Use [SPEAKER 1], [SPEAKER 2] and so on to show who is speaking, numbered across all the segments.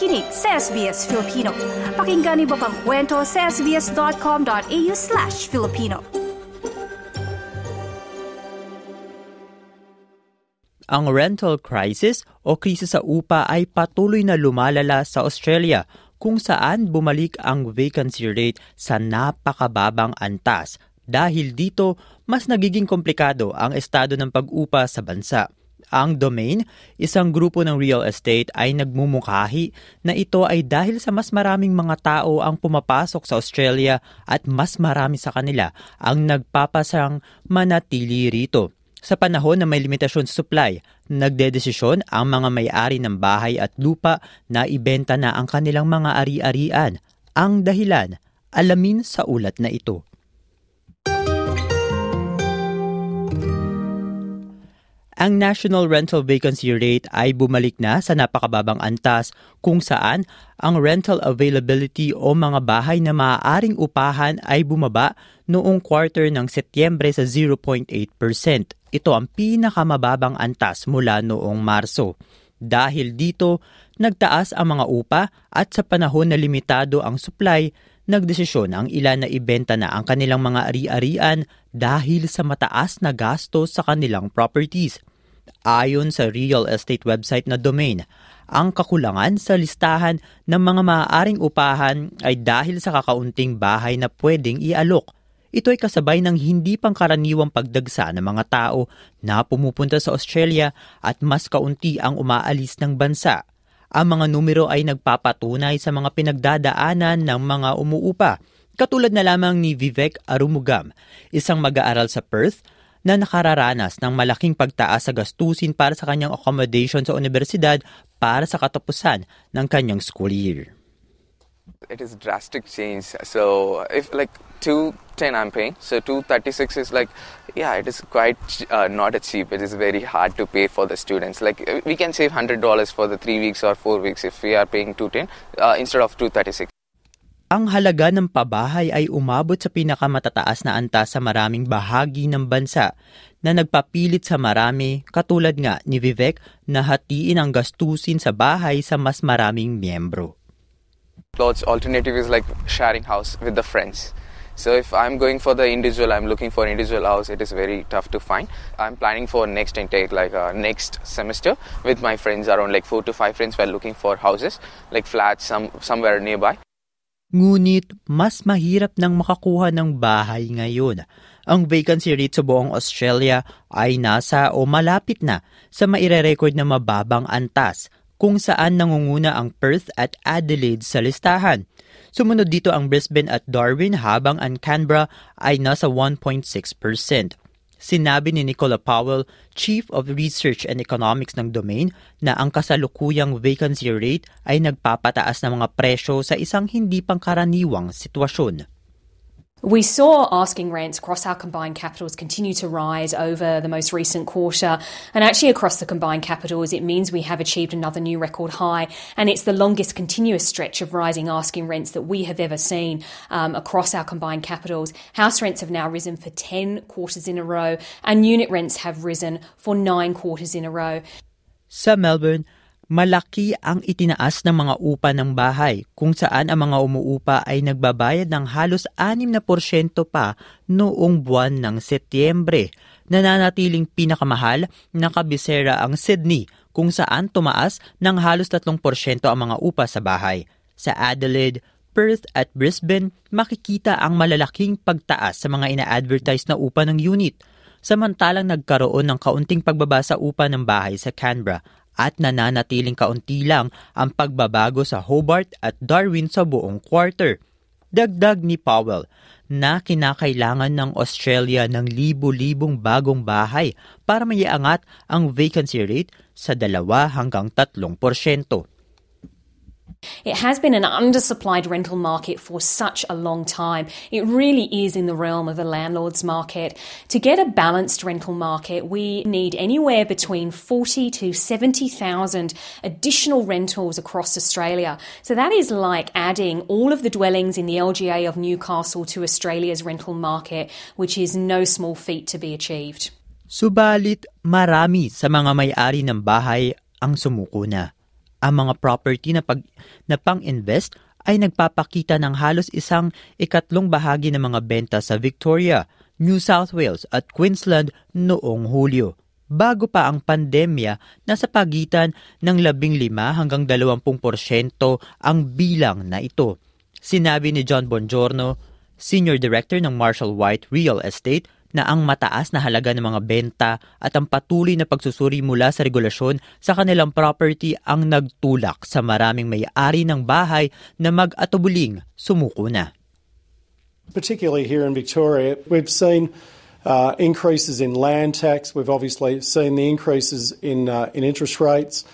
[SPEAKER 1] nakikinig sa SBS Filipino. Pakinggan niyo pang kwento sa sbs.com.au slash Filipino.
[SPEAKER 2] Ang rental crisis o krisis sa upa ay patuloy na lumalala sa Australia kung saan bumalik ang vacancy rate sa napakababang antas. Dahil dito, mas nagiging komplikado ang estado ng pag-upa sa bansa. Ang Domain, isang grupo ng real estate ay nagmumungkahi na ito ay dahil sa mas maraming mga tao ang pumapasok sa Australia at mas marami sa kanila ang nagpapasang manatili rito. Sa panahon na may limitasyon sa supply, nagdedesisyon ang mga may-ari ng bahay at lupa na ibenta na ang kanilang mga ari-arian. Ang dahilan, alamin sa ulat na ito. Ang national rental vacancy rate ay bumalik na sa napakababang antas kung saan ang rental availability o mga bahay na maaaring upahan ay bumaba noong quarter ng Setyembre sa 0.8%. Ito ang pinakamababang antas mula noong Marso. Dahil dito, nagtaas ang mga upa at sa panahon na limitado ang supply, nagdesisyon ang ilan na ibenta na ang kanilang mga ari-arian dahil sa mataas na gastos sa kanilang properties. Ayon sa real estate website na domain, ang kakulangan sa listahan ng mga maaaring upahan ay dahil sa kakaunting bahay na pwedeng ialok. Ito ay kasabay ng hindi pangkaraniwang pagdagsa ng mga tao na pumupunta sa Australia at mas kaunti ang umaalis ng bansa. Ang mga numero ay nagpapatunay sa mga pinagdadaanan ng mga umuupa. Katulad na lamang ni Vivek Arumugam, isang mag-aaral sa Perth na nakararanas ng malaking pagtaas sa gastusin para sa kanyang accommodation sa universidad para sa katapusan ng kanyang school year.
[SPEAKER 3] It is drastic change. So if like 210 I'm paying, so 236 is like, yeah, it is quite uh, not cheap. It is very hard to pay for the students. Like we can save $100 for the three weeks or four weeks if we are paying 210 uh, instead of 236.
[SPEAKER 2] Ang halaga ng pabahay ay umabot sa pinakamatataas na antas sa maraming bahagi ng bansa na nagpapilit sa marami katulad nga ni Vivek na hatiin ang gastusin sa bahay sa mas maraming miyembro.
[SPEAKER 3] Lord's alternative is like sharing house with the friends. So if I'm going for the individual, I'm looking for individual house. It is very tough to find. I'm planning for next intake, like uh, next semester, with my friends around like four to five friends. We're looking for houses, like flats, some somewhere nearby.
[SPEAKER 2] Ngunit mas mahirap nang makakuha ng bahay ngayon. Ang vacancy rate sa buong Australia ay nasa o malapit na sa maire-record na mababang antas kung saan nangunguna ang Perth at Adelaide sa listahan. Sumunod dito ang Brisbane at Darwin habang ang Canberra ay nasa 1.6%. Sinabi ni Nicola Powell, Chief of Research and Economics ng Domain, na ang kasalukuyang vacancy rate ay nagpapataas ng mga presyo sa isang hindi pangkaraniwang sitwasyon.
[SPEAKER 4] We saw asking rents across our combined capitals continue to rise over the most recent quarter. And actually, across the combined capitals, it means we have achieved another new record high. And it's the longest continuous stretch of rising asking rents that we have ever seen um, across our combined capitals. House rents have now risen for 10 quarters in a row, and unit rents have risen for nine quarters in a row.
[SPEAKER 2] Sa Melbourne, malaki ang itinaas ng mga upa ng bahay kung saan ang mga umuupa ay nagbabayad ng halos 6% pa noong buwan ng Setyembre. Nananatiling pinakamahal na kabisera ang Sydney kung saan tumaas ng halos 3% ang mga upa sa bahay. Sa Adelaide, Perth at Brisbane, makikita ang malalaking pagtaas sa mga ina-advertise na upa ng unit. Samantalang nagkaroon ng kaunting pagbaba sa upa ng bahay sa Canberra at nananatiling kaunti lang ang pagbabago sa Hobart at Darwin sa buong quarter. Dagdag ni Powell na kinakailangan ng Australia ng libu-libong bagong bahay para maiangat ang vacancy rate sa dalawa hanggang tatlong porsyento.
[SPEAKER 4] It has been an undersupplied rental market for such a long time. It really is in the realm of the landlord's market. To get a balanced rental market, we need anywhere between 40 to 70,000 additional rentals across Australia. So that is like adding all of the dwellings in the LGA of Newcastle to Australia's rental market, which is no small feat to be achieved.
[SPEAKER 2] Subalit, marami sa mga may-ari ng bahay ang sumuko na. Ang mga property na, pag, na pang-invest ay nagpapakita ng halos isang ikatlong bahagi ng mga benta sa Victoria, New South Wales at Queensland noong Hulyo. Bago pa ang pandemya, nasa pagitan ng 15 hanggang 20% ang bilang na ito. Sinabi ni John Bongiorno, Senior Director ng Marshall White Real Estate, na ang mataas na halaga ng mga benta at ang patuloy na pagsusuri mula sa regulasyon sa kanilang property ang nagtulak sa maraming may-ari ng bahay na mag-atubuling sumuko na.
[SPEAKER 5] Particularly here in Victoria, we've seen uh, increases in land tax. We've obviously seen the increases in uh, in interest rates.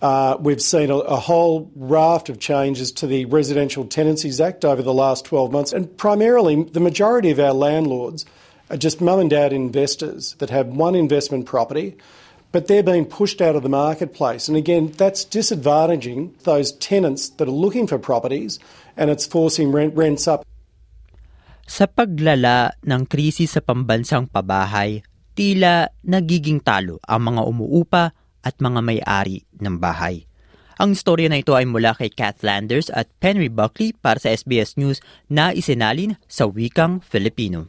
[SPEAKER 5] Uh, we've seen a, a, whole raft of changes to the Residential Tenancies Act over the last 12 months, and primarily the majority of our landlords are just mum and dad investors that have one investment property, but they're being pushed out of the marketplace. And again, that's disadvantaging those tenants that are looking for properties and it's forcing rent, rents up.
[SPEAKER 2] Sa paglala ng krisis sa pambansang pabahay, tila nagiging talo ang mga umuupa at mga may-ari ng bahay. Ang storya na ito ay mula kay Kath Landers at Henry Buckley para sa SBS News na isinalin sa wikang Filipino.